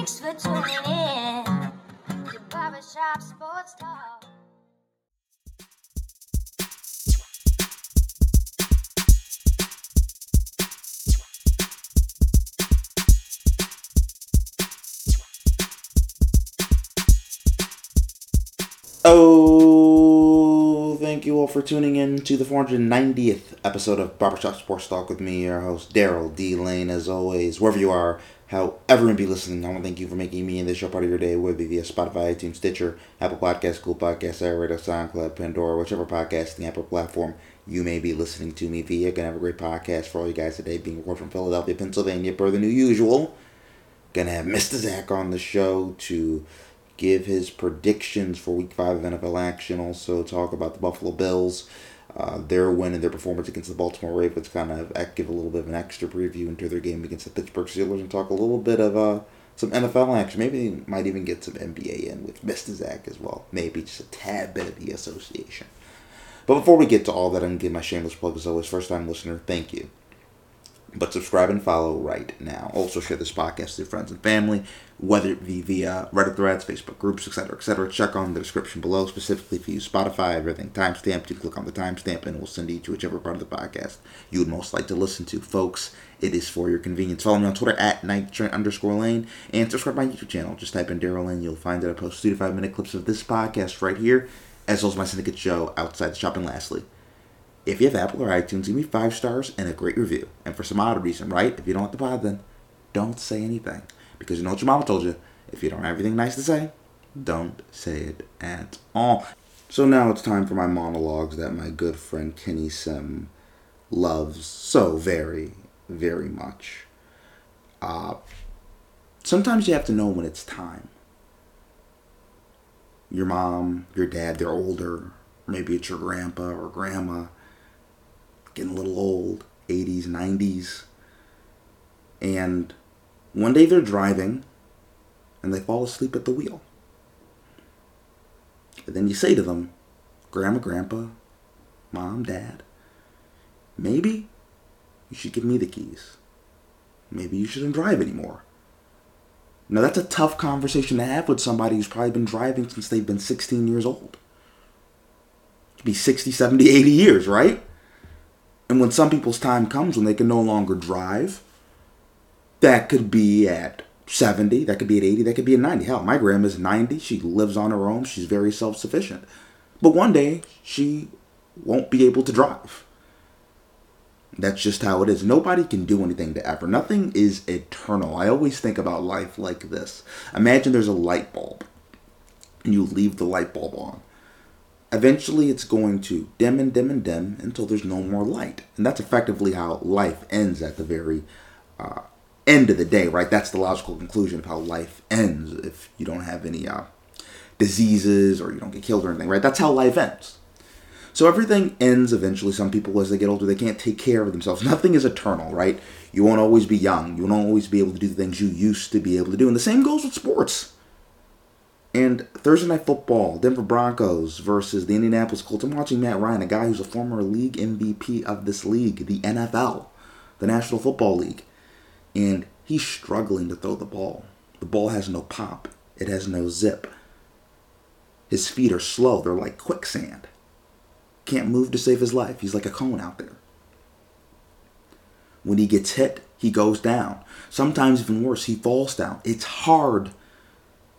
Thanks for tuning in to Barbershop Sports Talk. Oh, thank you all for tuning in to the 490th episode of Barbershop Sports Talk with me, your host, Daryl D. Lane. As always, wherever you are, however you be listening, I want to thank you for making me and this show part of your day, whether via Spotify, iTunes, Stitcher, Apple Podcasts, Google Podcasts, iRadio, SoundCloud, Pandora, whichever podcasting Apple platform you may be listening to me via. Gonna have a great podcast for all you guys today, being recorded from Philadelphia, Pennsylvania, per the new usual. Gonna have Mr. Zach on the show to give his predictions for Week Five of NFL action. Also talk about the Buffalo Bills, uh, their win and their performance against the Baltimore Ravens. Kind of give a little bit of an extra preview into their game against the Pittsburgh Steelers and talk a little bit of uh, some NFL action. Maybe they might even get some NBA in with Mr. Zach as well. Maybe just a tad bit of the association. But before we get to all that, I'm gonna give my shameless plug as always. First time listener, thank you. But subscribe and follow right now. Also share this podcast with friends and family, whether it be via Reddit threads, Facebook groups, etc., etc. Check on the description below, specifically if you use Spotify, everything timestamped. You click on the timestamp and it will send you to whichever part of the podcast you would most like to listen to. Folks, it is for your convenience. Follow me on Twitter at nighttrain underscore lane and subscribe to my YouTube channel. Just type in Daryl Lane. You'll find that I post three to five minute clips of this podcast right here, as well as my syndicate show outside the shop. And lastly, if you have Apple or iTunes, give me five stars and a great review. And for some odd reason, right? If you don't like the pod, then don't say anything. Because you know what your mama told you. If you don't have anything nice to say, don't say it at all. So now it's time for my monologues that my good friend Kenny Sim loves so very, very much. Uh, sometimes you have to know when it's time. Your mom, your dad, they're older. Maybe it's your grandpa or grandma getting a little old, 80s, 90s. And one day they're driving and they fall asleep at the wheel. And then you say to them, Grandma, Grandpa, Mom, Dad, maybe you should give me the keys. Maybe you shouldn't drive anymore. Now, that's a tough conversation to have with somebody who's probably been driving since they've been 16 years old. It could be 60, 70, 80 years, right? And when some people's time comes when they can no longer drive, that could be at 70, that could be at 80, that could be at 90. Hell, my grandma's 90. She lives on her own. She's very self sufficient. But one day, she won't be able to drive. That's just how it is. Nobody can do anything to ever. Nothing is eternal. I always think about life like this. Imagine there's a light bulb, and you leave the light bulb on eventually it's going to dim and dim and dim until there's no more light. And that's effectively how life ends at the very uh, end of the day, right? That's the logical conclusion of how life ends if you don't have any uh, diseases or you don't get killed or anything, right? That's how life ends. So everything ends eventually. Some people, as they get older, they can't take care of themselves. Nothing is eternal, right? You won't always be young. You won't always be able to do the things you used to be able to do. And the same goes with sports. And Thursday Night Football, Denver Broncos versus the Indianapolis Colts. I'm watching Matt Ryan, a guy who's a former league MVP of this league, the NFL, the National Football League. And he's struggling to throw the ball. The ball has no pop, it has no zip. His feet are slow, they're like quicksand. Can't move to save his life. He's like a cone out there. When he gets hit, he goes down. Sometimes, even worse, he falls down. It's hard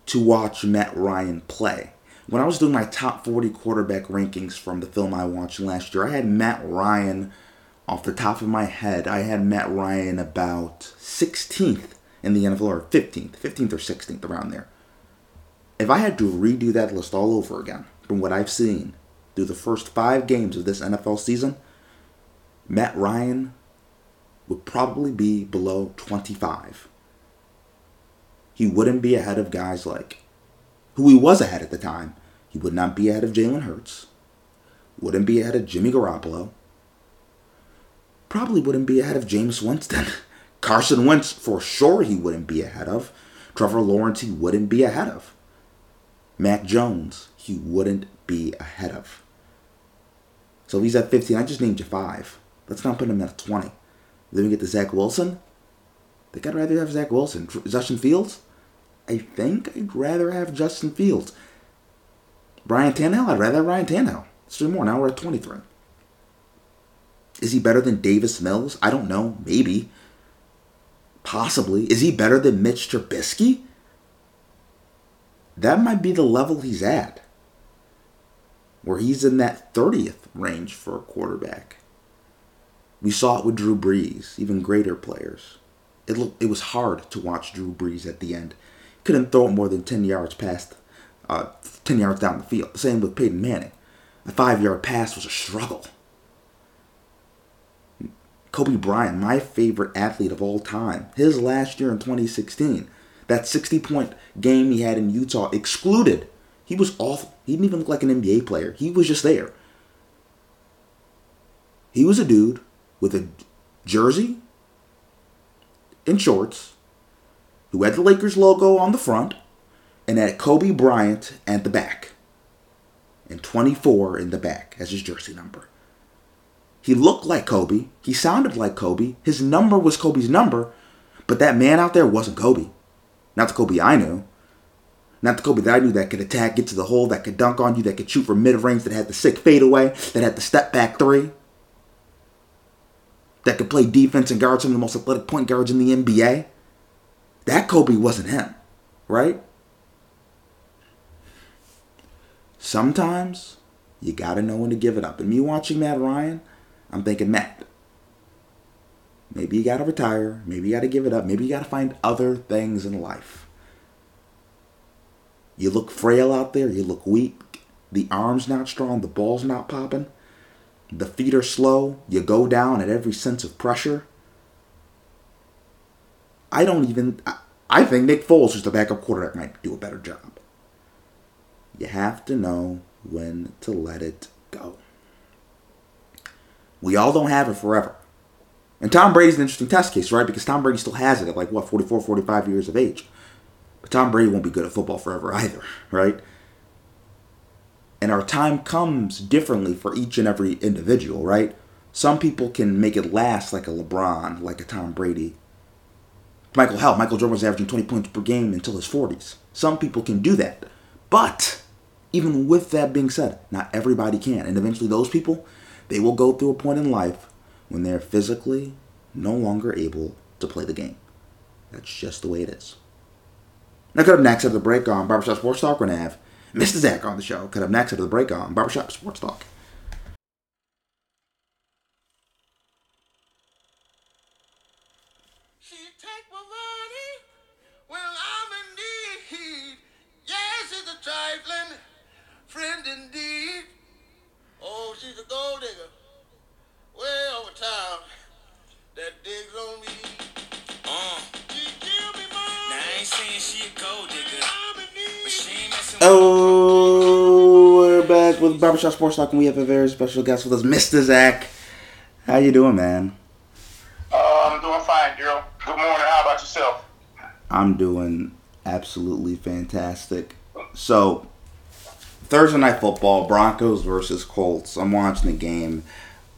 to watch Matt Ryan play. When I was doing my top 40 quarterback rankings from the film I watched last year, I had Matt Ryan off the top of my head. I had Matt Ryan about 16th in the NFL or 15th, 15th or 16th around there. If I had to redo that list all over again from what I've seen through the first five games of this NFL season, Matt Ryan would probably be below 25 he wouldn't be ahead of guys like who he was ahead at the time. He would not be ahead of Jalen Hurts. Wouldn't be ahead of Jimmy Garoppolo. Probably wouldn't be ahead of Jameis Winston. Carson Wentz, for sure, he wouldn't be ahead of. Trevor Lawrence, he wouldn't be ahead of. Mac Jones, he wouldn't be ahead of. So he's at 15. I just named you five. Let's not put him at 20. Then we get to Zach Wilson. They got rather have Zach Wilson. Justin Fields? I think I'd rather have Justin Fields. Brian Tannehill, I'd rather have Ryan Tannehill. It's three more. Now we're at 23. Is he better than Davis Mills? I don't know. Maybe. Possibly. Is he better than Mitch Trubisky? That might be the level he's at. Where he's in that 30th range for a quarterback. We saw it with Drew Brees, even greater players. It looked it was hard to watch Drew Brees at the end. Couldn't throw it more than 10 yards past uh, 10 yards down the field. Same with Peyton Manning. A 5-yard pass was a struggle. Kobe Bryant, my favorite athlete of all time, his last year in 2016, that 60 point game he had in Utah excluded. He was awful. He didn't even look like an NBA player. He was just there. He was a dude with a jersey and shorts who had the Lakers logo on the front and had Kobe Bryant at the back and 24 in the back as his jersey number. He looked like Kobe. He sounded like Kobe. His number was Kobe's number, but that man out there wasn't Kobe. Not the Kobe I knew. Not the Kobe that I knew that could attack, get to the hole, that could dunk on you, that could shoot from mid range, that had the sick fadeaway, that had the step back three, that could play defense and guard some of the most athletic point guards in the NBA. That Kobe wasn't him, right? Sometimes you gotta know when to give it up. And me watching Matt Ryan, I'm thinking, Matt, maybe you gotta retire, maybe you gotta give it up, maybe you gotta find other things in life. You look frail out there, you look weak, the arm's not strong, the ball's not popping, the feet are slow, you go down at every sense of pressure. I don't even. I think Nick Foles, who's the backup quarterback, might do a better job. You have to know when to let it go. We all don't have it forever. And Tom Brady's an interesting test case, right? Because Tom Brady still has it at like, what, 44, 45 years of age. But Tom Brady won't be good at football forever either, right? And our time comes differently for each and every individual, right? Some people can make it last like a LeBron, like a Tom Brady. Michael Hell, Michael Jordan was averaging 20 points per game until his 40s. Some people can do that. But even with that being said, not everybody can. And eventually those people, they will go through a point in life when they're physically no longer able to play the game. That's just the way it is. Now, cut up next after the break on Barbershop Sports Talk, we're going to have Mr. Zach on the show. Cut up next after the break on Barbershop Sports Talk. She take my money when I'm in need. Yes, it's a trifling friend indeed. Oh, she's a gold digger. Way over town. That digs on me. Uh, She give me money. now I ain't saying she a gold digger, Oh, we're back with Barbershop Sports Talk, and we have a very special guest with us, Mr. Zach. How you doing, man? Uh, I'm doing fine, Daryl. Good morning. How about yourself? I'm doing absolutely fantastic. So, Thursday night football, Broncos versus Colts. I'm watching the game.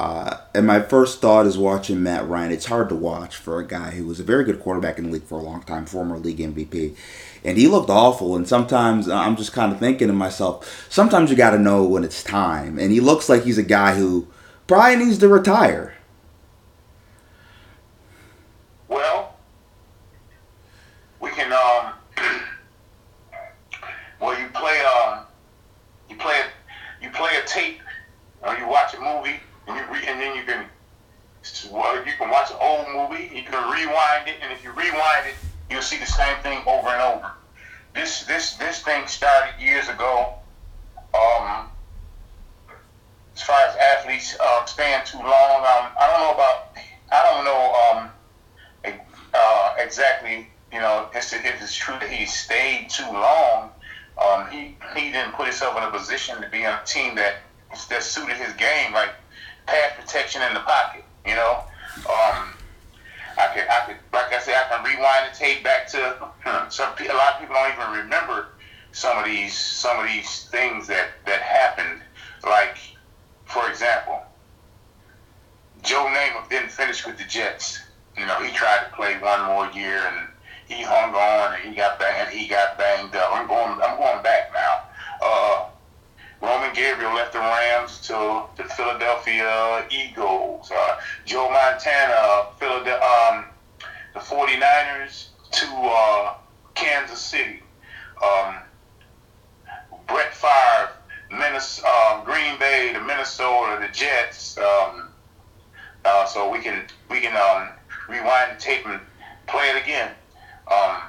Uh, and my first thought is watching Matt Ryan. It's hard to watch for a guy who was a very good quarterback in the league for a long time, former league MVP. And he looked awful. And sometimes I'm just kind of thinking to myself, sometimes you got to know when it's time. And he looks like he's a guy who probably needs to retire. Well, we can. Um, well, you play. Um, you play. You play a tape, or you watch a movie, and you re- and then you can. Well, you can watch an old movie. You can rewind it, and if you rewind it, you'll see the same thing over and over. This this this thing started years ago. Um, as far as athletes uh, staying too long, um, I don't know about. I don't know. Um, uh, exactly, you know, if, it's true that he stayed too long, um, he he didn't put himself in a position to be on a team that that suited his game, like pass protection in the pocket. You know, um, I could I could like I said, I can rewind the tape back to hmm, some. A lot of people don't even remember some of these some of these things that that happened. Like, for example, Joe Namath didn't finish with the Jets. You know, he tried to play one more year and he hung on and he got banged. He got banged up. I'm going. I'm going back now. Uh, Roman Gabriel left the Rams to the Philadelphia Eagles. Uh, Joe Montana, Philadelphia, um, the 49ers to uh, Kansas City. Um, Brett Favre, Minnesota, uh, Green Bay, the Minnesota, the Jets. Um, uh, so we can we can um, rewind the tape and play it again. Um,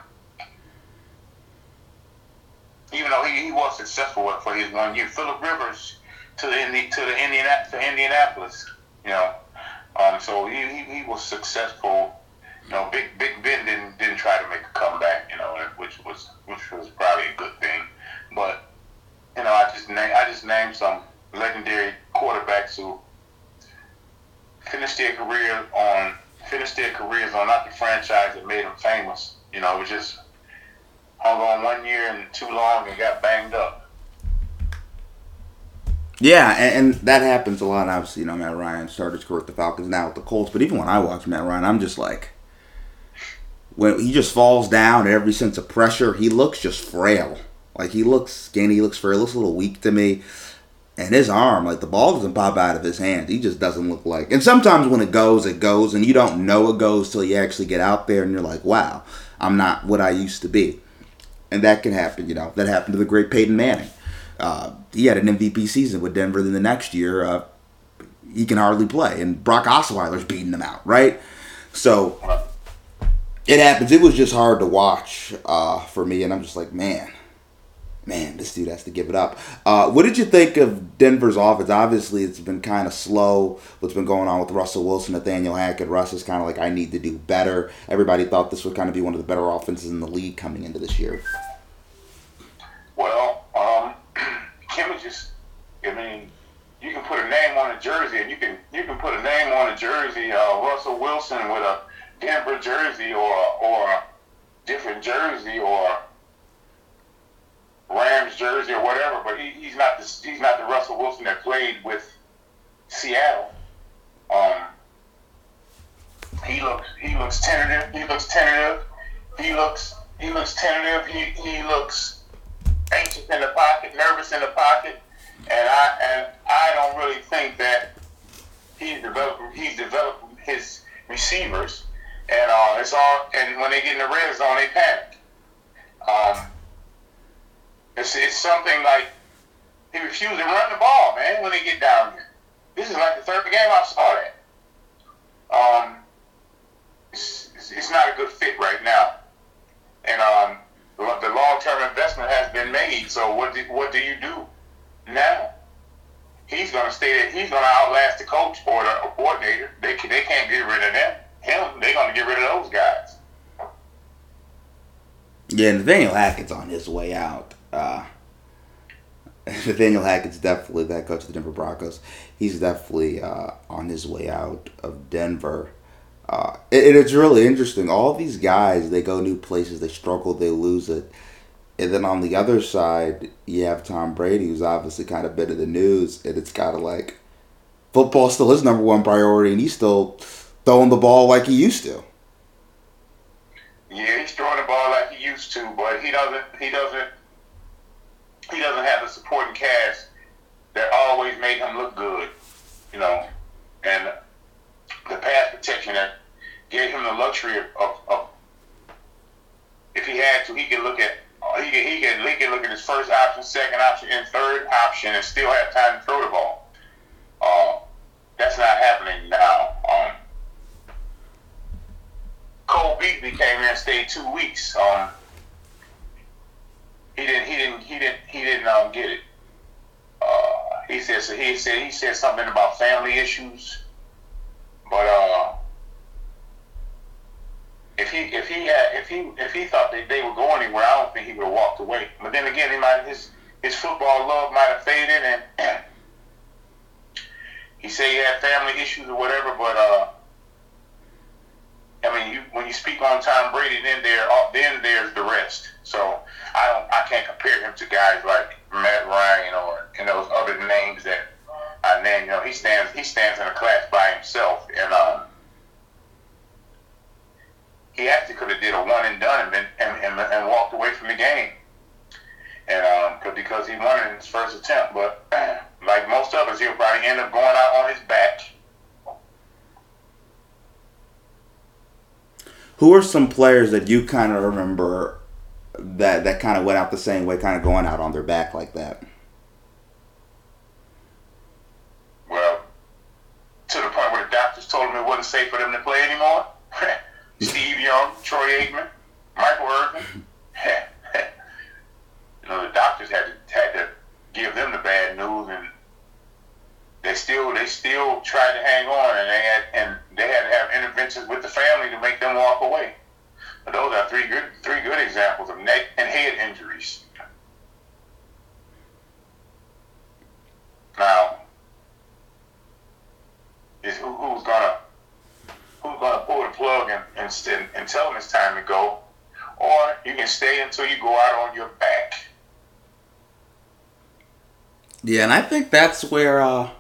even though he, he was successful for his one year, Philip Rivers to the Indi- to the Indiana to Indianapolis, you know. Um, so he, he, he was successful. You know, Big Big Ben didn't didn't try to make a comeback, you know, which was which was probably a good thing. But you know, I just name I just named some legendary quarterbacks who finished their career on finished their careers on not the franchise that made them famous. You know, it was just hung on one year and too long and got banged up. Yeah, and, and that happens a lot. Obviously, you know, Matt Ryan started his career with the Falcons, now with the Colts. But even when I watch Matt Ryan, I'm just like, when he just falls down, every sense of pressure, he looks just frail. Like he looks skinny, he looks frail, looks a little weak to me. And his arm, like the ball doesn't pop out of his hand. He just doesn't look like. And sometimes when it goes, it goes, and you don't know it goes till you actually get out there, and you're like, wow, I'm not what I used to be. And that can happen, you know. That happened to the great Peyton Manning. Uh, he had an MVP season with Denver. Then the next year, uh, he can hardly play, and Brock Osweiler's beating him out, right? So it happens. It was just hard to watch uh, for me, and I'm just like, man, man, this dude has to give it up. Uh, what did you think of Denver's offense? Obviously, it's been kind of slow. What's been going on with Russell Wilson, Nathaniel Hackett? Russ is kind of like, I need to do better. Everybody thought this would kind of be one of the better offenses in the league coming into this year. Well, um, just, I mean, you can put a name on a jersey, and you can you can put a name on a jersey, uh, Russell Wilson with a Denver jersey, or or a different jersey, or Rams jersey, or whatever. But he, he's not the he's not the Russell Wilson that played with Seattle. Um, he looks he looks tentative. He looks tentative. He looks he looks tentative. He he looks anxious in the pocket, nervous in the pocket, and I and I don't really think that he's developing he's developing his receivers, and uh, it's all and when they get in the red zone, they panic. Um, it's it's something like he refused to run the ball, man. When they get down here, this is like the third game I saw that. Um, it's, it's, not a good fit right now, and um, the long-term investment has been made. So what do, what do you do now? He's going to stay there. He's to outlast the coach or the coordinator. They they can't get rid of them. Him, they're going to get rid of those guys. Yeah, Nathaniel Hackett's on his way out. Uh, Nathaniel Hackett's definitely that coach of the Denver Broncos. He's definitely uh, on his way out of Denver. Uh, it's really interesting. All these guys, they go new places, they struggle, they lose it. And then on the other side, you have Tom Brady, who's obviously kind of been in the news, and it's kind of like football still his number one priority, and he's still throwing the ball like he used to. Yeah, he's throwing the ball like he used to, but he doesn't. He doesn't. He doesn't have the supporting cast that always made him look good, you know, and the pass protection that gave him the luxury of, of, of if he had to, he could look at he could, he could he could look at his first option, second option, and third option, and still have time to throw the ball. Uh, that's not happening now. Um, Cole Beasley came here and stayed two weeks. Um, he didn't. He didn't. He didn't. He didn't um, get it. Uh, he said. So he said. He said something about family issues. But uh, if he if he had if he if he thought that they would go anywhere, I don't think he would have walked away. But then again, he might his his football love might have faded, and he said he had family issues or whatever. But uh, I mean, you when you speak on Tom Brady, then there then there's the rest. I can't compare him to guys like Matt Ryan or and those other names that I named. You know, he stands he stands in a class by himself, and um, he actually could have did a one and done and, been, and, and, and walked away from the game, and um, because he won in his first attempt. But like most others, he'll probably end up going out on his back. Who are some players that you kind of remember that that kind of went out the same way, kind of going out on their back like that? Well, to the point where the doctors told him it wasn't safe for them to play anymore. Steve Young, Troy Aikman, Michael Irvin. you know, the doctors had to had to give them the bad news, and they still they still tried to hang on, and they had and they had to have interventions with the family to make them walk away. Those are three good three good examples of neck and head injuries. Now, is who, who's gonna who's gonna pull the plug and, and and tell them it's time to go, or you can stay until you go out on your back. Yeah, and I think that's where uh,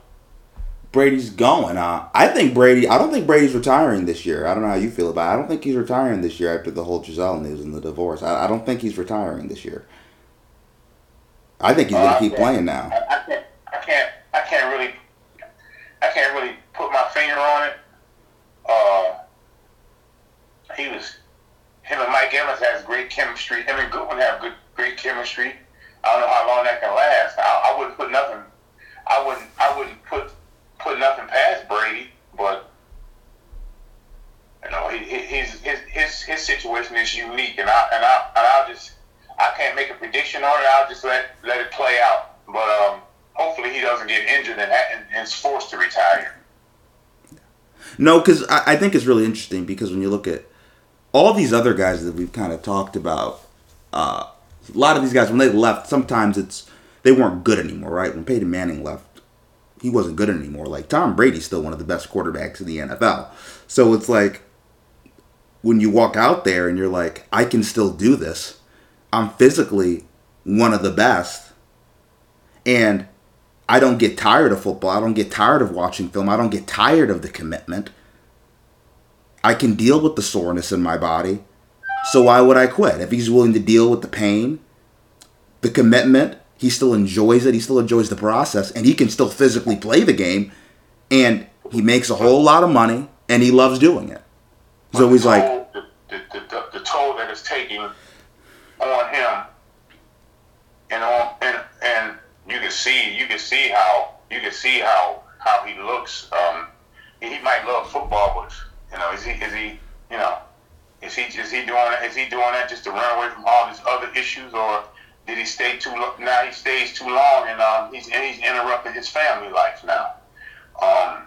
Brady's going. Uh, I think Brady. I don't think Brady's retiring this year. I don't know how you feel about. it. I don't think he's retiring this year after the whole Gisele news and the divorce. I, I don't think he's retiring this year. I think he's Uh, gonna I keep can't- playing now. I, I can't. I can't. I can't really. I can't really put my finger on it. Uh, he was. Him and Mike Evans has great chemistry. Him and Godwin have good, great chemistry. I don't know how long that can last. I, I wouldn't put nothing. I wouldn't. I wouldn't put put nothing past Brady, but you know, he, his his his his situation is unique, and I and I and I'll just I can't make a prediction on it. I'll just let let it play out. But um, hopefully he doesn't get injured and, and, and is forced to retire. No, because I, I think it's really interesting because when you look at all these other guys that we've kind of talked about, uh, a lot of these guys when they left, sometimes it's they weren't good anymore, right? When Peyton Manning left, he wasn't good anymore. Like Tom Brady's still one of the best quarterbacks in the NFL. So it's like when you walk out there and you're like, I can still do this. I'm physically one of the best. And I don't get tired of football. I don't get tired of watching film. I don't get tired of the commitment. I can deal with the soreness in my body. So why would I quit? If he's willing to deal with the pain, the commitment, he still enjoys it. He still enjoys the process, and he can still physically play the game, and he makes a whole lot of money, and he loves doing it. So he's like, the, the, the, the, toll that it's taking on him, and on and and you can see you can see how you can see how how he looks. Um, he, he might love football, but you know, is he is he you know is he is he doing is he doing that just to run away from all these other issues, or did he stay too long? Now he stays too long, and um, he's and he's interrupting his family life now. Um,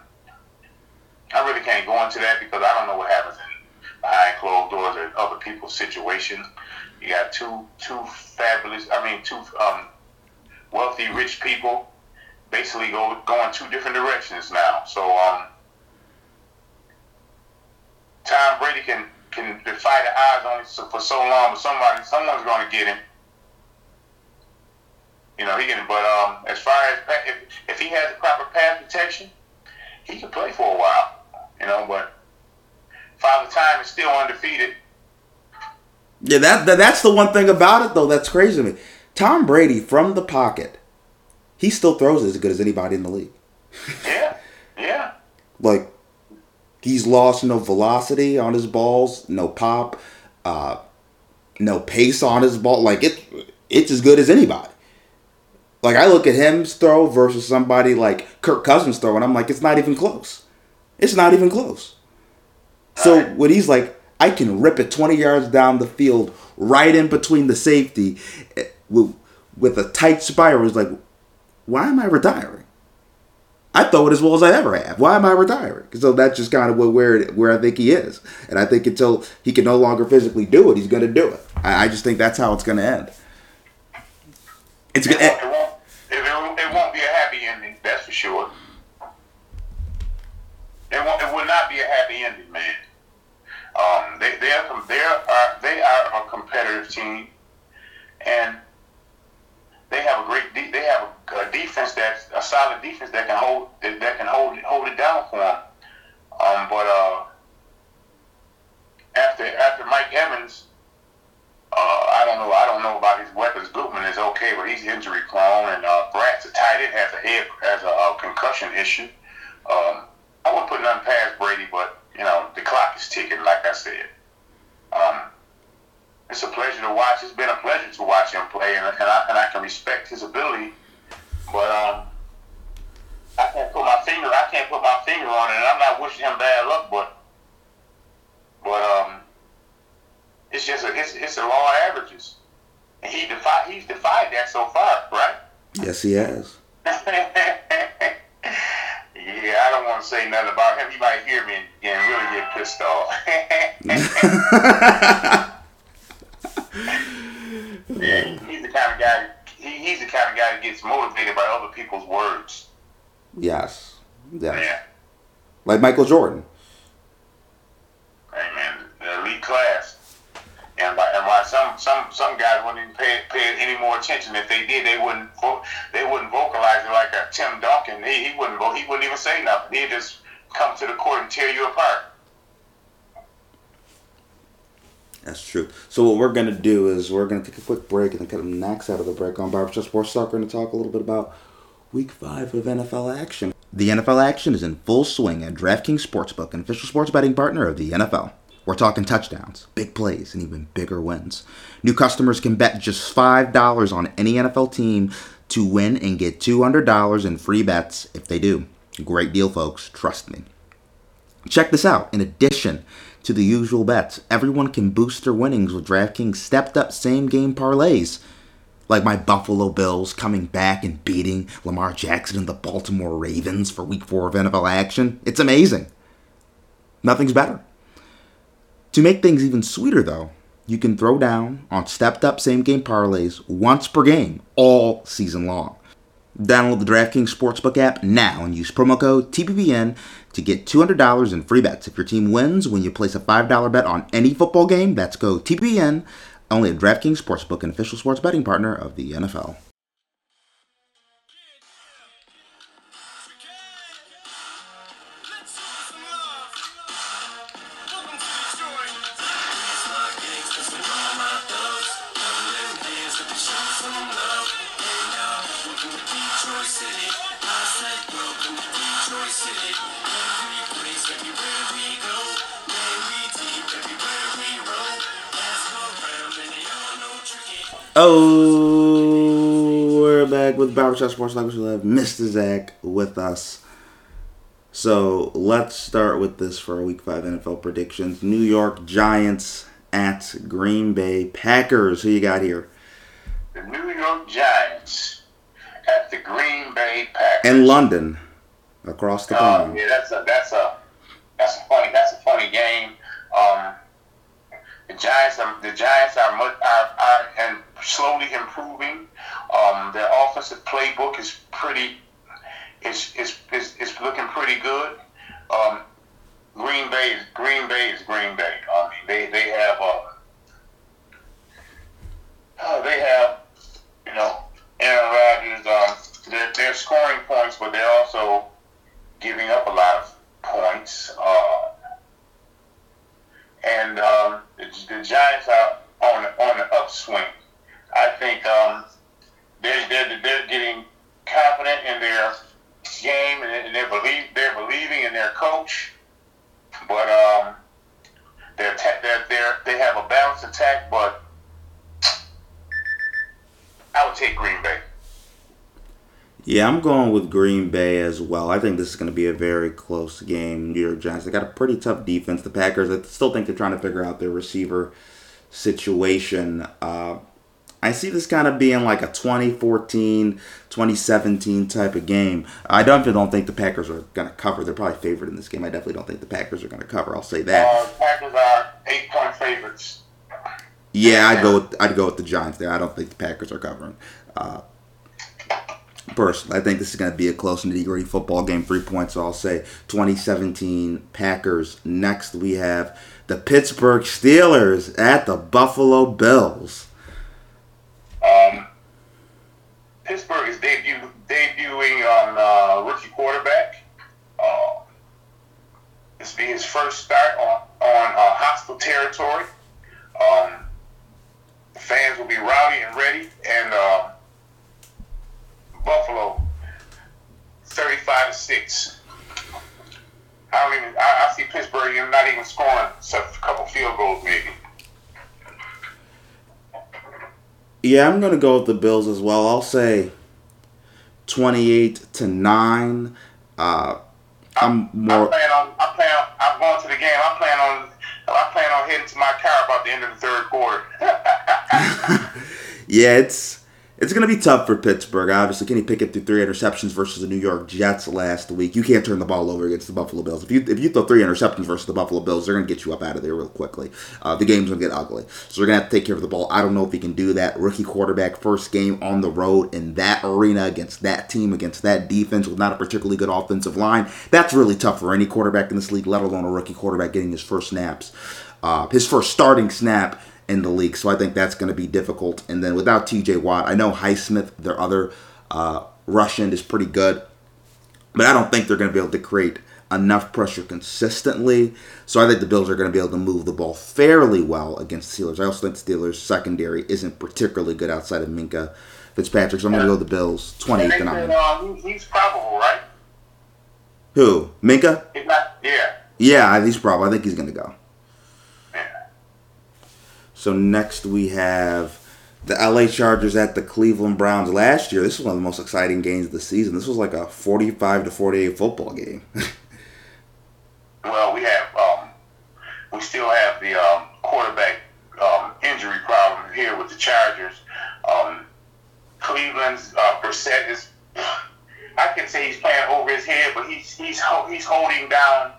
I really can't go into that because I don't know what happens in behind closed doors or other people's situations. You got two two fabulous, I mean, two um, wealthy, rich people basically go going two different directions now. So um, Tom Brady can can defy the odds on for so long, but somebody someone's going to get him. You know, he can. But um, as far as if if he has the proper pass protection, he can play for a while. You know, but Father Time is still undefeated. yeah, that, that that's the one thing about it though. That's crazy to me. Tom Brady from the pocket, he still throws as good as anybody in the league. Yeah, yeah. Like he's lost no velocity on his balls, no pop, uh, no pace on his ball. Like it, it's as good as anybody. Like I look at him's throw versus somebody like Kirk Cousins throw, and I'm like, it's not even close. It's not even close. So when he's like, I can rip it 20 yards down the field, right in between the safety, eh, with, with a tight spiral, it's like, why am I retiring? I throw it as well as I ever have. Why am I retiring? So that's just kind of where where I think he is, and I think until he can no longer physically do it, he's going to do it. I, I just think that's how it's going to end. It's It going. won't, it, won't, it, it won't be a happy ending, that's for sure. It won't. It will not be a happy ending, man. Um, they they are they are they are a competitive team, and they have a great de- they have a, a defense that's a solid defense that can hold that, that can hold hold it down for them. Um, but uh, after after Mike Evans, uh, I don't know I don't know about his weapons. Goodman is okay, but he's injury prone, and uh, Brate's a tight end has a head has a, uh concussion issue. Um, I wouldn't put nothing past Brady, but you know the clock is ticking, like I said. Um, it's a pleasure to watch. It's been a pleasure to watch him play, and, and I and I can respect his ability, but um, I can't put my finger. I can't put my finger on it, and I'm not wishing him bad luck, but but um, it's just a it's, it's a law of averages, and he defied he's defied that so far, right? Yes, he has. yeah, I don't want to say nothing about him. He might hear me and really get pissed off. yeah, he's the kind of guy. He, he's the kind of guy that gets motivated by other people's words. yes. Yes. Yeah. Like Michael Jordan. Hey man, the elite class. And by, and why some some some guys wouldn't even pay pay any more attention. If they did, they wouldn't vo- they wouldn't vocalize it like a Tim Duncan. He, he wouldn't he wouldn't even say nothing. He'd just come to the court and tear you apart. That's true. So what we're gonna do is we're gonna take a quick break and then kind of next out of the break on Barbershop Sports Talk. We're gonna talk a little bit about Week Five of NFL action. The NFL action is in full swing at DraftKings Sportsbook, an official sports betting partner of the NFL. We're talking touchdowns, big plays, and even bigger wins. New customers can bet just five dollars on any NFL team to win and get two hundred dollars in free bets if they do. Great deal, folks. Trust me. Check this out. In addition to the usual bets, everyone can boost their winnings with DraftKings stepped up same game parlays. Like my Buffalo Bills coming back and beating Lamar Jackson and the Baltimore Ravens for week four of NFL action. It's amazing. Nothing's better. To make things even sweeter, though, you can throw down on stepped up same game parlays once per game all season long. Download the DraftKings Sportsbook app now and use promo code TPPN to get $200 in free bets. If your team wins when you place a $5 bet on any football game, that's code TPPN only at DraftKings Sportsbook, an official sports betting partner of the NFL. We're back with Barbershop Sports Talk. We have Mr. Zach with us. So let's start with this for our Week 5 NFL predictions. New York Giants at Green Bay Packers. Who you got here? The New York Giants at the Green Bay Packers. In London, across the Oh, pond. yeah, that's a that's a that's a funny that's a funny game. Um, the Giants are the Giants are much, are, are and slowly improving. Um, their offensive playbook is pretty is is is, is looking pretty good. Um, Green Bay is Green Bay is Green Bay. I mean, they they have uh, uh, they have you know Aaron Rodgers. Um, they're, they're scoring points, but they're also giving up a lot of points. Uh, and um, the, the Giants are on the, on the upswing. I think um, they're, they're, they're getting confident in their game and they're, believe, they're believing in their coach. But um, they're, ta- they're, they're, they have a balanced attack, but I would take Green Bay. Yeah, I'm going with Green Bay as well. I think this is going to be a very close game. New York Giants, they got a pretty tough defense. The Packers, I still think they're trying to figure out their receiver situation. Uh, I see this kind of being like a 2014, 2017 type of game. I definitely don't think the Packers are going to cover. They're probably favored in this game. I definitely don't think the Packers are going to cover. I'll say that. Uh, Packers are eight point favorites. Yeah, I'd go with I'd go with the Giants there. I don't think the Packers are covering. Uh, personally, I think this is going to be a close nitty gritty football game. Three points. So I'll say 2017 Packers. Next, we have the Pittsburgh Steelers at the Buffalo Bills. Um, Pittsburgh is debut, debuting on uh, rookie quarterback. Uh, this will be his first start on on uh, hostile territory. Um, fans will be rowdy and ready, and uh, Buffalo, 35 to 6. I don't even, I, I see Pittsburgh even not even scoring a couple field goals, maybe. Yeah, I'm going to go with the Bills as well. I'll say 28 to 9. Uh, I'm more. I'm on. I'm I'm going to the game. I'm planning on. I'm on heading to my car about the end of the third quarter. yeah, it's it's gonna be tough for Pittsburgh. Obviously, Kenny Pickett threw three interceptions versus the New York Jets last week. You can't turn the ball over against the Buffalo Bills. If you if you throw three interceptions versus the Buffalo Bills, they're gonna get you up out of there real quickly. Uh, the game's gonna get ugly, so they're gonna have to take care of the ball. I don't know if he can do that. Rookie quarterback, first game on the road in that arena against that team, against that defense with not a particularly good offensive line. That's really tough for any quarterback in this league, let alone a rookie quarterback getting his first snaps, uh, his first starting snap in the league. So I think that's going to be difficult. And then without T.J. Watt, I know Highsmith, their other uh, rush end, is pretty good, but I don't think they're going to be able to create enough pressure consistently. So I think the Bills are going to be able to move the ball fairly well against the Steelers. I also think the Steelers secondary isn't particularly good outside of Minkah Fitzpatrick. So I'm going to go the Bills, And 28 they to said, 9. uh, he's, probable, right? Who? Minkah? He's not. Yeah. Yeah, he's probably. I think he's going to go. So next we have the LA Chargers at the Cleveland Browns. Last year, this was one of the most exciting games of the season. This was like a 45 to 48 football game. Well, we have. Um, we still have the um, quarterback um, injury problem here with the Chargers. Um, Cleveland's uh, Brissett is. I can say he's playing over his head, but he's he's he's holding down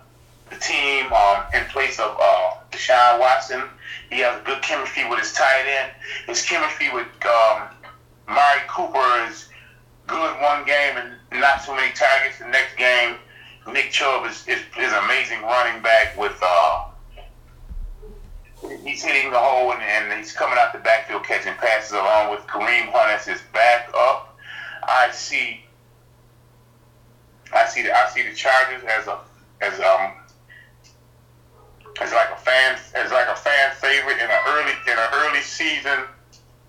the team um, in place of uh, Deshaun Watson. He has good chemistry with his tight end. His chemistry with um, Mari Cooper is good one game and not so many targets the next game. Nick Chubb is, is, is amazing running back with uh, he's hitting the hole and, and he's coming out the backfield catching passes along with Kareem Hunt as his backup. I see I see the I see the Chargers as a as um as like a fan as like a fan favorite in an early in an early season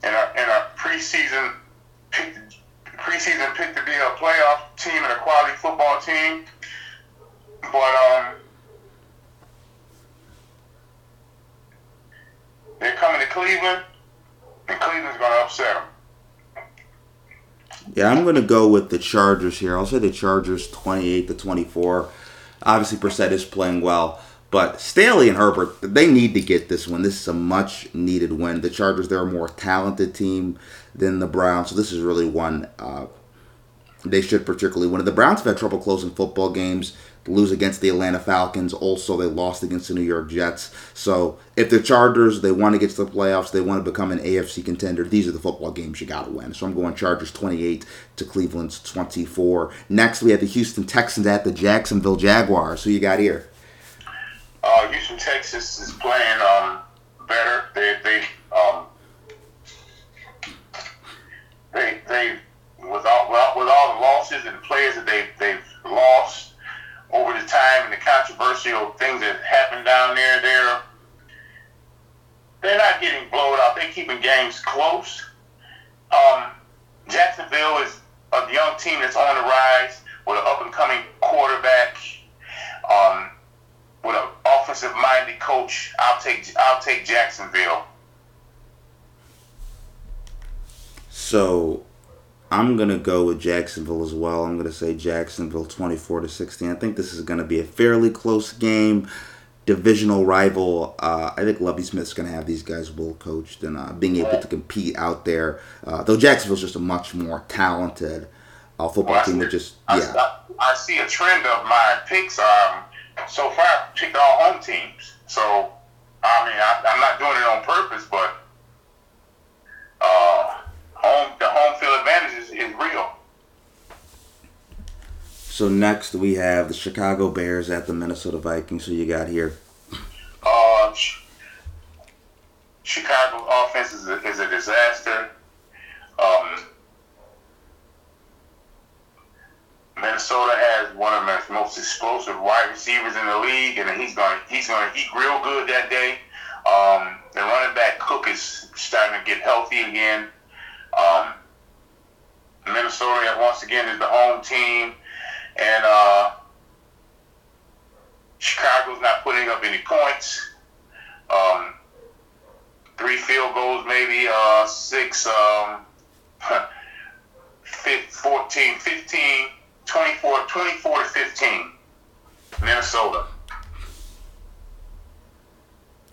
in a in a preseason preseason pick to be a playoff team and a quality football team. But um they're coming to Cleveland and Cleveland's gonna upset them. yeah, I'm going to go with the Chargers here. I'll say the Chargers 28 to 24. Obviously, Brissett is playing well. But Staley and Herbert, they need to get this one. This is a much needed win. The Chargers, they're a more talented team than the Browns, so this is really one uh, they should particularly win. The Browns have had trouble closing football games. Lose against the Atlanta Falcons. Also, they lost against the New York Jets. So, if the Chargers they want to get to the playoffs, they want to become an AFC contender. These are the football games you got to win. So, I'm going Chargers 28 to Cleveland's 24. Next, we have the Houston Texans at the Jacksonville Jaguars. Who you got here? Uh, Houston, Texans is playing um, better. They they um, they they with all with all the losses and the players that they they've lost over the time and the controversial things that happened down there, they're they're not getting blown out. They're keeping games close. Um, Jacksonville is a young team that's on the rise with an up and coming quarterback. Um, with an offensive minded coach, I'll take I'll take Jacksonville. So I'm gonna go with Jacksonville as well. I'm gonna say Jacksonville 24 to 16. I think this is gonna be a fairly close game. Divisional rival. Uh, I think Lovie Smith's gonna have these guys well coached and uh, being able to compete out there. Uh, though Jacksonville's just a much more talented uh, football Well, team. That just I, yeah. I, I see a trend of my picks. Um, so far I've picked all home teams. So I mean I, I'm not doing it on purpose, but uh, home the home field advantage is, is real. So next we have the Chicago Bears at the Minnesota Vikings. Who you got here? Uh, Chicago offense is a, is a disaster. Um, Minnesota has one of the most explosive wide receivers in the league, and he's going to he's to eat real good that day. Um, the running back Cook is starting to get healthy again. Um, Minnesota once again is the home team, and uh, Chicago's not putting up any points. um, three field goals, maybe uh, six, um, fif- 14, 15, 24, 24 to 15. Minnesota.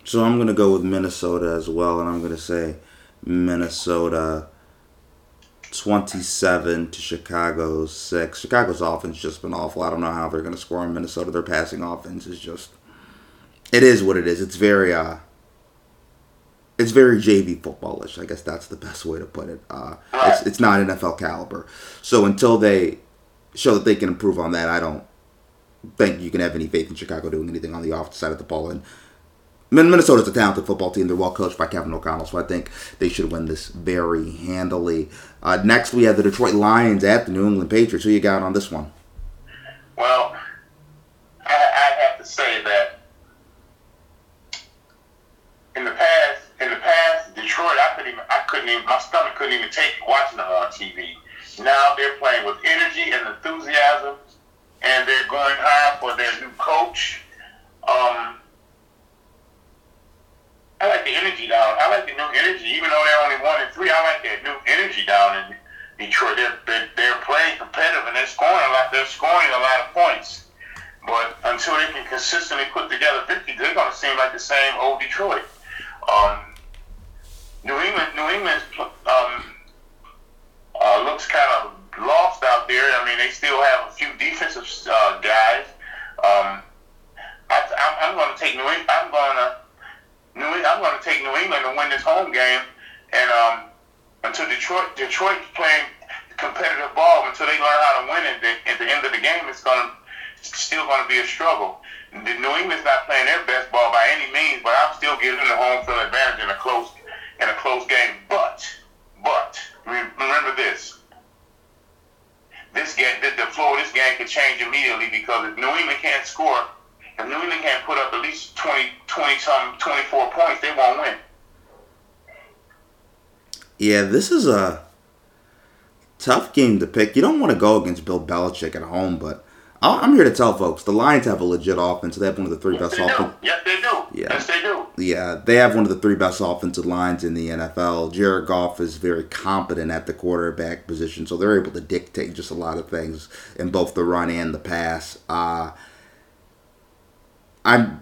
So I'm gonna go with Minnesota as well, and I'm gonna say Minnesota 27 to Chicago's six. Chicago's offense just been awful. I don't know how they're gonna score in Minnesota. Their passing offense is just it is what it is. It's very uh it's very JV footballish. I guess that's the best way to put it. Uh, it's, it's not NFL caliber. So until they show that they can improve on that, I don't think you can have any faith in Chicago doing anything on the offensive side of the ball. And Min- Minnesota's a talented football team. They're well coached by Kevin O'Connell, so I think they should win this very handily. Uh, next, we have the Detroit Lions at the New England Patriots. Who you got on this one? Well, Now they're playing with energy and enthusiasm, and they're going hard for their new coach. Um, I like the energy down. I like the new energy, even though they're only one and three. I like that new energy down in Detroit. They're, they're, they're playing competitive and they're scoring a lot. They're scoring a lot of points. But until they can consistently put together 50, they're going to seem like the same old Detroit. Um, New England, New England's um, uh, looks kind of lost out there. I mean, they still have a few defensive uh, guys. Um, I, I'm, I'm going to take New England. I'm going to New I'm going to take New England to win this home game, and um, until Detroit, Detroit playing competitive ball until they learn how to win it. At the end of the game, it's going to still going to be a struggle. New England's not playing their best ball by any means, but I'm still giving the home field advantage in a close in a close game. But but remember this. This game, the, the flow of this game could change immediately because if New England can't score, if New England can't put up at least 20, 20 some, 24 points, they won't win. Yeah, this is a tough game to pick. You don't want to go against Bill Belichick at home, but I- I'm here to tell folks the Lions have a legit offense. They have one of the three Yes, best offenses. Yes, they do. Yeah. Yes, they do. Yeah, they have one of the three best offensive lines in the NFL. Jared Goff is very competent at the quarterback position, so they're able to dictate just a lot of things in both the run and the pass. Uh, I'm.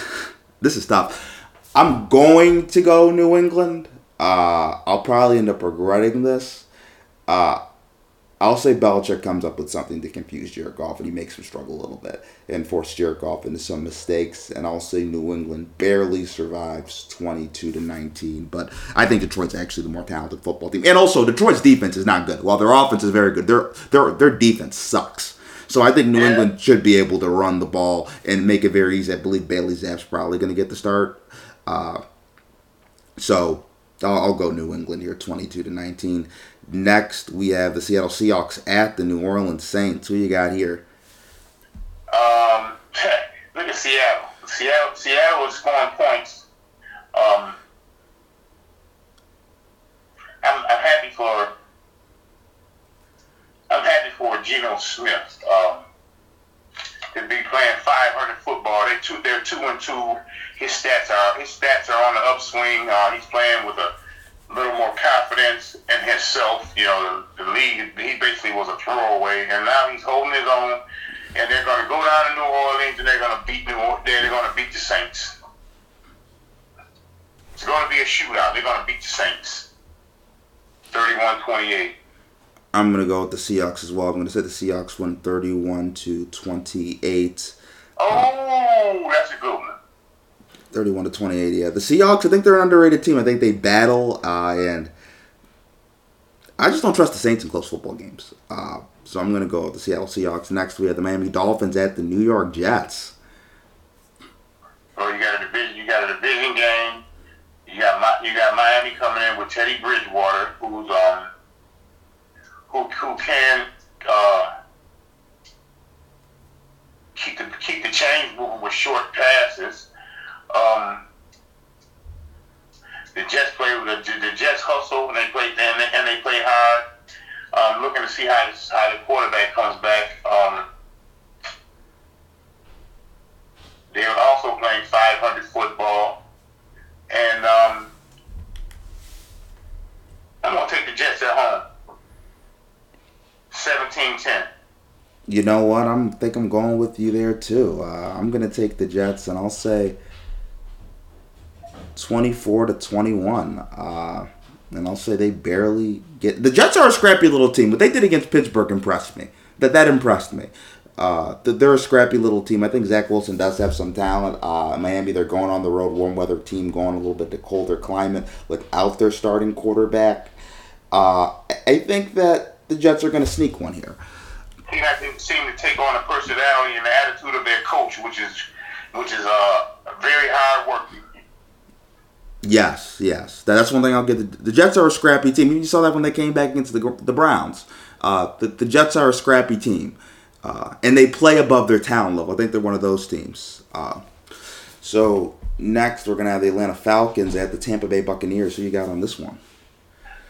this is tough. I'm going to go New England. Uh, I'll probably end up regretting this. Uh, I'll say Belichick comes up with something to confuse Jared Goff and he makes him struggle a little bit and force Jared Goff into some mistakes. And I'll say New England barely survives 22 to 19. But I think Detroit's actually the more talented football team. And also, Detroit's defense is not good. While their offense is very good, their their their defense sucks. So I think New England should be able to run the ball and make it very easy. I believe Bailey Zappe's probably going to get the start. Uh, so I'll, I'll go New England here, 22 to 19. Next, we have the Seattle Seahawks at the New Orleans Saints. Who you got here? Um, look at Seattle. Seattle, Seattle is scoring points. Um, I'm, I'm happy for. I'm happy for Geno Smith. Um, to be playing 500 football, they two, they're two and two. His stats are his stats are on the upswing. Uh, he's playing with a little more confidence in himself. You know, the, the league he basically was a throwaway, and now he's holding his own. And they're going to go down to New Orleans, and they're going to beat New Orleans. They're going to beat the Saints. It's going to be a shootout. They're going to beat the Saints. 31-28. I'm going to go with the Seahawks as well. I'm going to say the Seahawks win 31 to 28. Oh, that's a good one. 31 to 28, yeah. The Seahawks, I think they're an underrated team. I think they battle, uh, and I just don't trust the Saints in close football games. Uh, so I'm going to go with the Seattle Seahawks. Next, we have the Miami Dolphins at the New York Jets. Oh, you got a division. You got a division game. You got you got Miami coming in with Teddy Bridgewater, who's um who who can uh, keep the keep the chains moving with short passes. Um, the Jets play the, the Jets hustle and they play and they, and they play hard. Um, looking to see how this, how the quarterback comes back. Um, they're also playing 500 football, and um, I'm gonna take the Jets at home. 17-10. You know what? I'm think I'm going with you there too. Uh, I'm gonna take the Jets, and I'll say. 24 to 21. Uh, and I'll say they barely get. The Jets are a scrappy little team. What they did against Pittsburgh impressed me. That that impressed me. Uh, they're a scrappy little team. I think Zach Wilson does have some talent. Uh, Miami, they're going on the road, warm weather team, going a little bit to colder climate without their starting quarterback. Uh, I think that the Jets are going to sneak one here. He not to seem to take on the personality and the attitude of their coach, which is which is uh very hard working. Yes, yes. That's one thing I'll get. The, Jets are a scrappy team. You saw that when they came back against the the Browns. Uh, the, the Jets are a scrappy team, uh, and they play above their talent level. I think they're one of those teams. Uh, so next, we're gonna have the Atlanta Falcons at the Tampa Bay Buccaneers. Who you got on this one?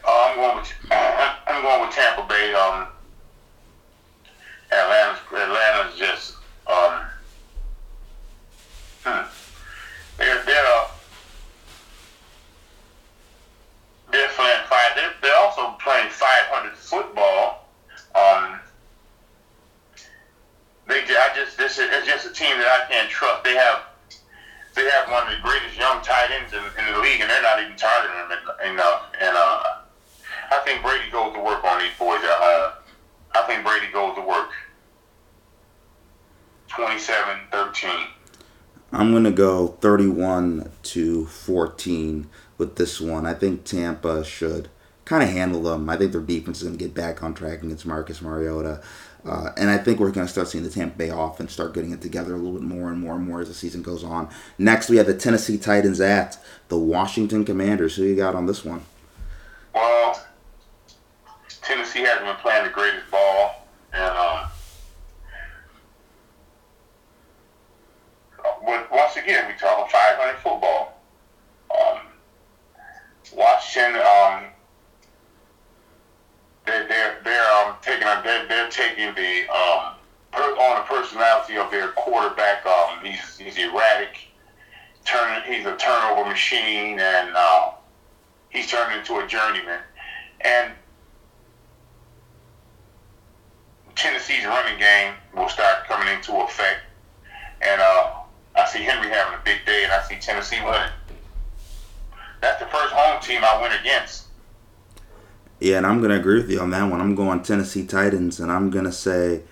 Uh, I'm going with I'm going with Tampa Bay. Um, Atlanta's Atlanta's just um, hmm. they're they're uh, they're playing five. They're, they're also playing 500 football. Um, they I just this is it's just a team that I can't trust. They have they have one of the greatest young tight ends in, in the league, and they're not even targeting them enough. And uh, I think Brady goes to work on these boys home. I think Brady goes to work. 27-13. I'm gonna go 31 to 14 with this one. I think Tampa should kind of handle them. I think their defense is gonna get back on track against Marcus Mariota. Uh, and I think we're going to start seeing the Tampa Bay offense start getting it together a little bit more and more and more as the season goes on. Next, we have the Tennessee Titans at the Washington Commanders. Who you got on this one? Well, Tennessee hasn't been playing the greatest ball, and um, once again, we talk 500 football. Washington, um, they're they're they're um, taking a, they're, they're taking the um, per, on the personality of their quarterback. Um, he's he's erratic. Turn he's a turnover machine, and uh, he's turned into a journeyman. And Tennessee's running game will start coming into effect. And uh, I see Henry having a big day, and I see Tennessee winning. That's the first home team I went against. Yeah, and I'm going to agree with you on that one. I'm going Tennessee Titans, and I'm going to say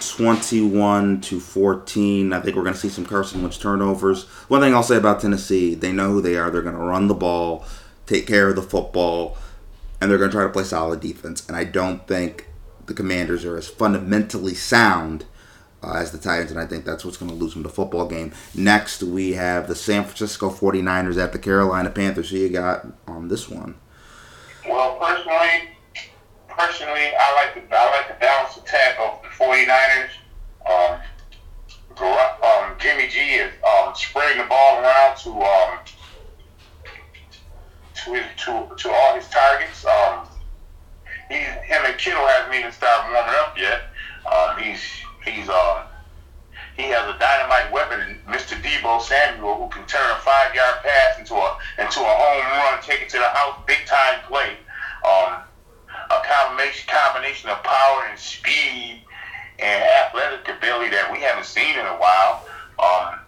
21 to 14. I think we're going to see some Carson Wentz turnovers. One thing I'll say about Tennessee, they know who they are. They're going to run the ball, take care of the football, and they're going to try to play solid defense. And I don't think the Commanders are as fundamentally sound uh, as the Titans, and I think that's what's going to lose them the football game. Next, we have the San Francisco 49ers at the Carolina Panthers. Who you got on this one? Well, personally, personally, I like the I like the balanced attack of the 49ers. Um, um, Jimmy G is um, spreading the ball around to um, to his to, to all his targets. Um, he, him and Kittle hasn't even started warming up yet. Um, he's he's uh, he has a dynamite weapon Mr. Deebo Samuel who can turn a five yard pass into a into a home run, take it to the house, big time play. Um, a combination combination of power and speed and athletic ability that we haven't seen in a while. Um,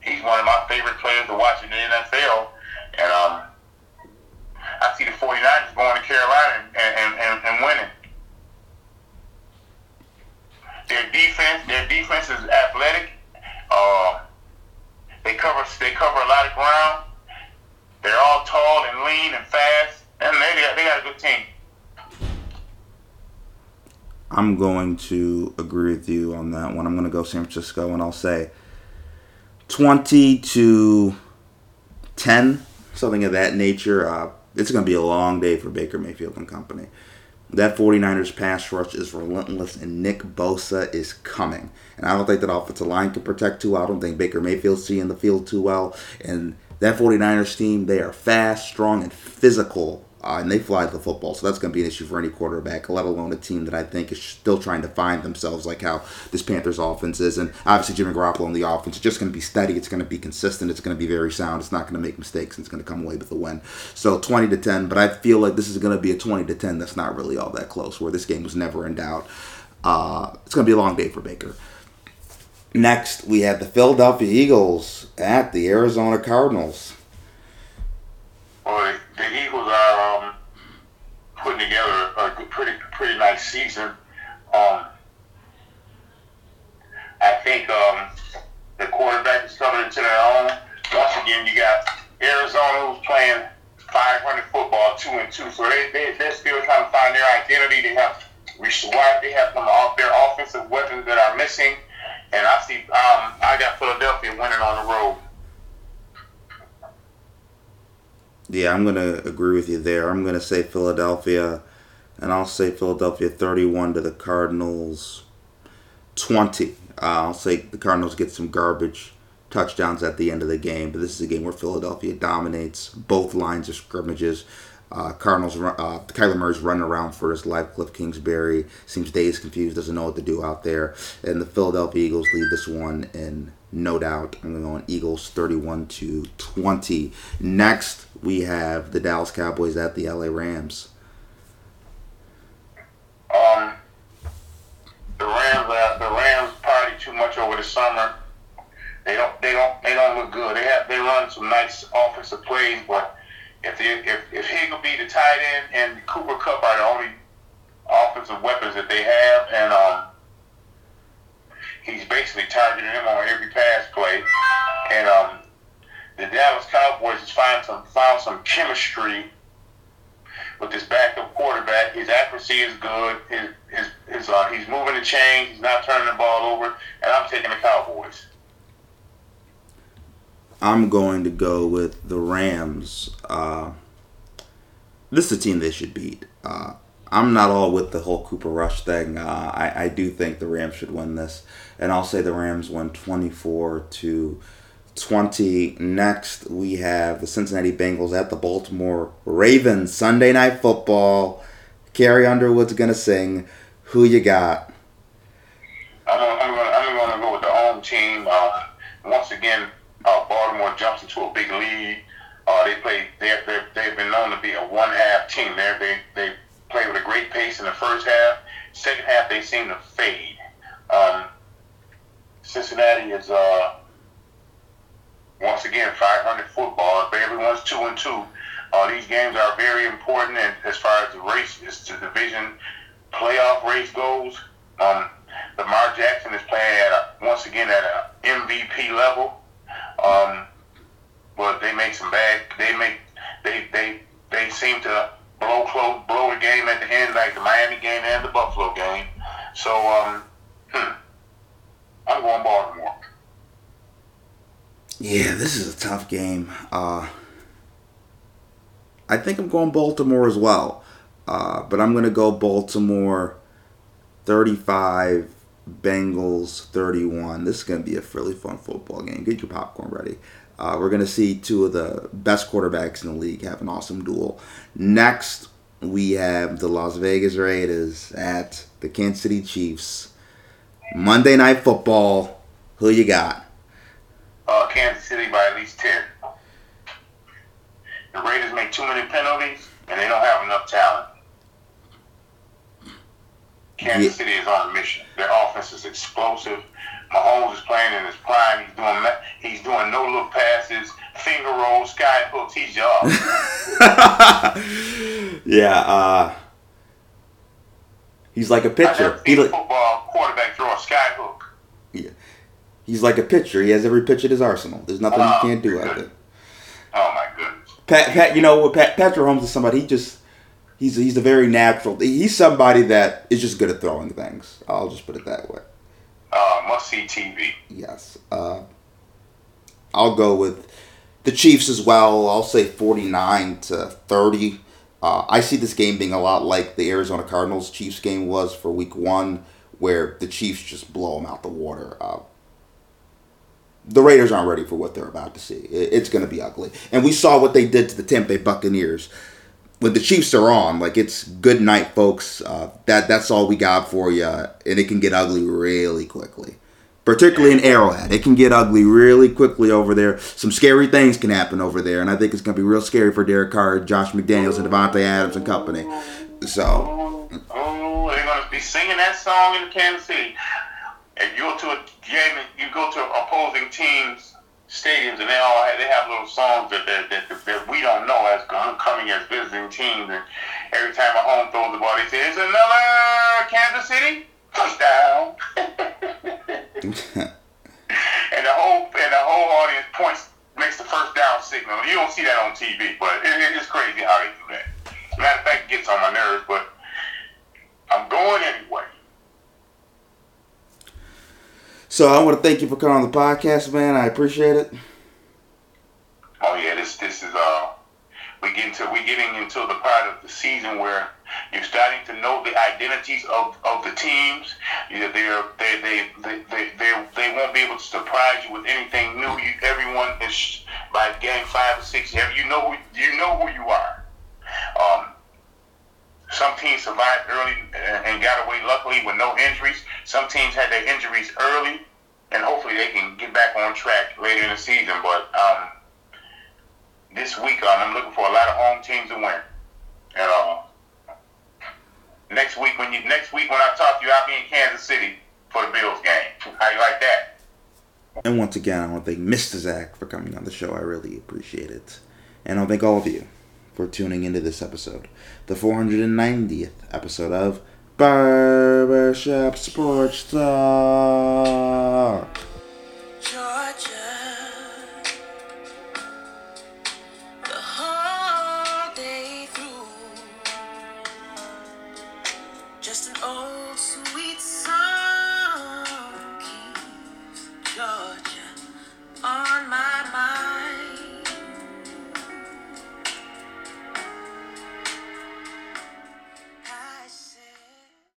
he's one of my favorite players to watch in the NFL, and um, I see the 49ers going to Carolina and, and, and, and winning. Their defense, their defense is athletic. Uh, they cover they cover a lot of ground. They're all tall and lean and fast, and they they got a good team. I'm going to agree with you on that one. I'm going to go San Francisco, and I'll say 20 to 10, something of that nature. Uh, it's going to be a long day for Baker Mayfield and company. That 49ers pass rush is relentless, and Nick Bosa is coming. And I don't think that offensive line can protect too well. I don't think Baker Mayfield's seeing the field too well. And that 49ers team, they are fast, strong, and physical Uh, and they fly the football, so that's going to be an issue for any quarterback, let alone a team that I think is still trying to find themselves, like how this Panthers offense is. And obviously, Jimmy Garoppolo in the offense is just going to be steady. It's going to be consistent. It's going to be very sound. It's not going to make mistakes. And it's going to come away with a win. So 20 to 10, but I feel like this is going to be a 20 to 10 that's not really all that close, where this game was never in doubt. Uh, it's going to be a long day for Baker. Next, we have the Philadelphia Eagles at the Arizona Cardinals. Well, the Eagles are um, putting together a pretty pretty nice season. Um, I think um, the quarterback is coming into their own. Once again, you got Arizona who's playing 500 football, two and two, so they they they're still trying to find their identity. They have White, they have some of their offensive weapons that are missing, and I see um, I got Philadelphia winning on the road. Yeah, I'm going to agree with you there. I'm going to say Philadelphia, and I'll say Philadelphia 31 to the Cardinals 20. Uh, I'll say the Cardinals get some garbage touchdowns at the end of the game, but this is a game where Philadelphia dominates both lines of scrimmages. Uh, Cardinals, uh, Kyler Murray's running around for his life. Cliff Kingsbury seems dazed, confused, doesn't know what to do out there. And the Philadelphia Eagles lead this one in no doubt. I'm going to go on Eagles 31 to 20. Next, we have the Dallas Cowboys at the LA Rams. Um, the Rams, uh, the Rams party too much over the summer. They don't, they don't, they don't look good. They have, they run some nice offensive plays, but if they, if if Higbee, the tight end, and Cooper Kupp are the only offensive weapons that they have, and um, he's basically targeting him on every pass play, and um, the Dallas Cowboys has found some found some chemistry with this backup quarterback. His accuracy is good. His his, his uh, he's moving the chains. He's not turning the ball over, and I'm taking the Cowboys. I'm going to go with the Rams. Uh, this is a team they should beat. Uh, I'm not all with the whole Cooper Rush thing. Uh, I, I do think the Rams should win this, and I'll say the Rams win 24 to 20. Next, we have the Cincinnati Bengals at the Baltimore Ravens. Sunday Night Football. Carrie Underwood's gonna sing. Who you got? I'm, I'm gonna go with the home team. Uh, once again, uh, Baltimore jumps into a big lead. Uh, they play. They they've been known to be a one half team. They they they play with a great pace in the first half. Second half, they seem to fade. Um, Cincinnati is uh, once again 500 football. But everyone's two and two. Uh, these games are very important, and as far as the race, as the division playoff race goes, um, Lamar Jackson is playing at a, once again at an MVP level. Um, but they make some bad. They make they they they seem to blow close, blow the game at the end, like the Miami game and the Buffalo game. So um, hmm, I'm going Baltimore. Yeah, this is a tough game. Uh, I think I'm going Baltimore as well. Uh, but I'm going to go Baltimore 35, Bengals 31. This is going to be a really fun football game. Get your popcorn ready. Uh, we're going to see two of the best quarterbacks in the league have an awesome duel. Next, we have the Las Vegas Raiders at the Kansas City Chiefs. Monday Night Football. Who you got? Uh, Kansas City by at least ten. The Raiders make too many penalties, and they don't have enough talent. Kansas Yeah. City is on a mission. Their offense is explosive. Mahomes is playing in his prime. He's doing he's doing no look passes, finger rolls, sky hooks. He's up. yeah, uh, he's like a pitcher. He a football quarterback throw a sky hook. Yeah, he's like a pitcher. He has every pitch at his arsenal. There's nothing Oh, he can't do out there. Oh my goodness. Pat, Pat, you know what? Pat, Patrick Holmes is somebody. He just he's he's a very natural. He's somebody that is just good at throwing things. I'll just put it that way. Uh, must see TV. Yes. Uh, I'll go with the Chiefs as well. I'll say 49 to 30. Uh, I see this game being a lot like the Arizona Cardinals Chiefs game was for week one, where the Chiefs just blow them out the water. Uh, the Raiders aren't ready for what they're about to see. It- It's going to be ugly. And we saw what they did to the Tampa Bay Buccaneers when the Chiefs are on, like it's good night, folks. Uh, that that's all we got for you, and it can get ugly really quickly. Particularly in Arrowhead, it can get ugly really quickly over there. Some scary things can happen over there, and I think it's gonna be real scary for Derek Carr, Josh McDaniels, and Davante Adams and company. So, Oh, they're gonna be singing that song in Kansas City. And you go to a game, you go to opposing teams' stadiums, and they all have, they have little songs that that, that, that we don't know as coming as visiting teams. And every time a home throws the ball, they say, "It's another Kansas City touchdown." and the whole and the whole audience points makes the first down signal. You don't see that on TV, but it, it- it's crazy how they do that. Matter of fact, it gets on my nerves, but I'm going anyway. So I want to thank you for coming on the podcast, man. I appreciate it. Oh yeah, this this is uh we get into we getting into the part of the season where you're starting to know the identities of, of the teams. They're they they they they they they won't be able to surprise you with anything new. You, everyone is by game five or six. You you know you know who you are. Some teams survived early and got away luckily with no injuries. Some teams had their injuries early, and hopefully they can get back on track later in the season. But um, this week um, I'm looking for a lot of home teams to win. And uh, next week when you next week when I talk to you, I'll be in Kansas City for the Bills game. How you like that? And once again, I want to thank Mr. Zach for coming on the show. I really appreciate it. And I want to thank all of you for tuning into this episode, the 490th episode of Barbershop Sports Talk. Georgia,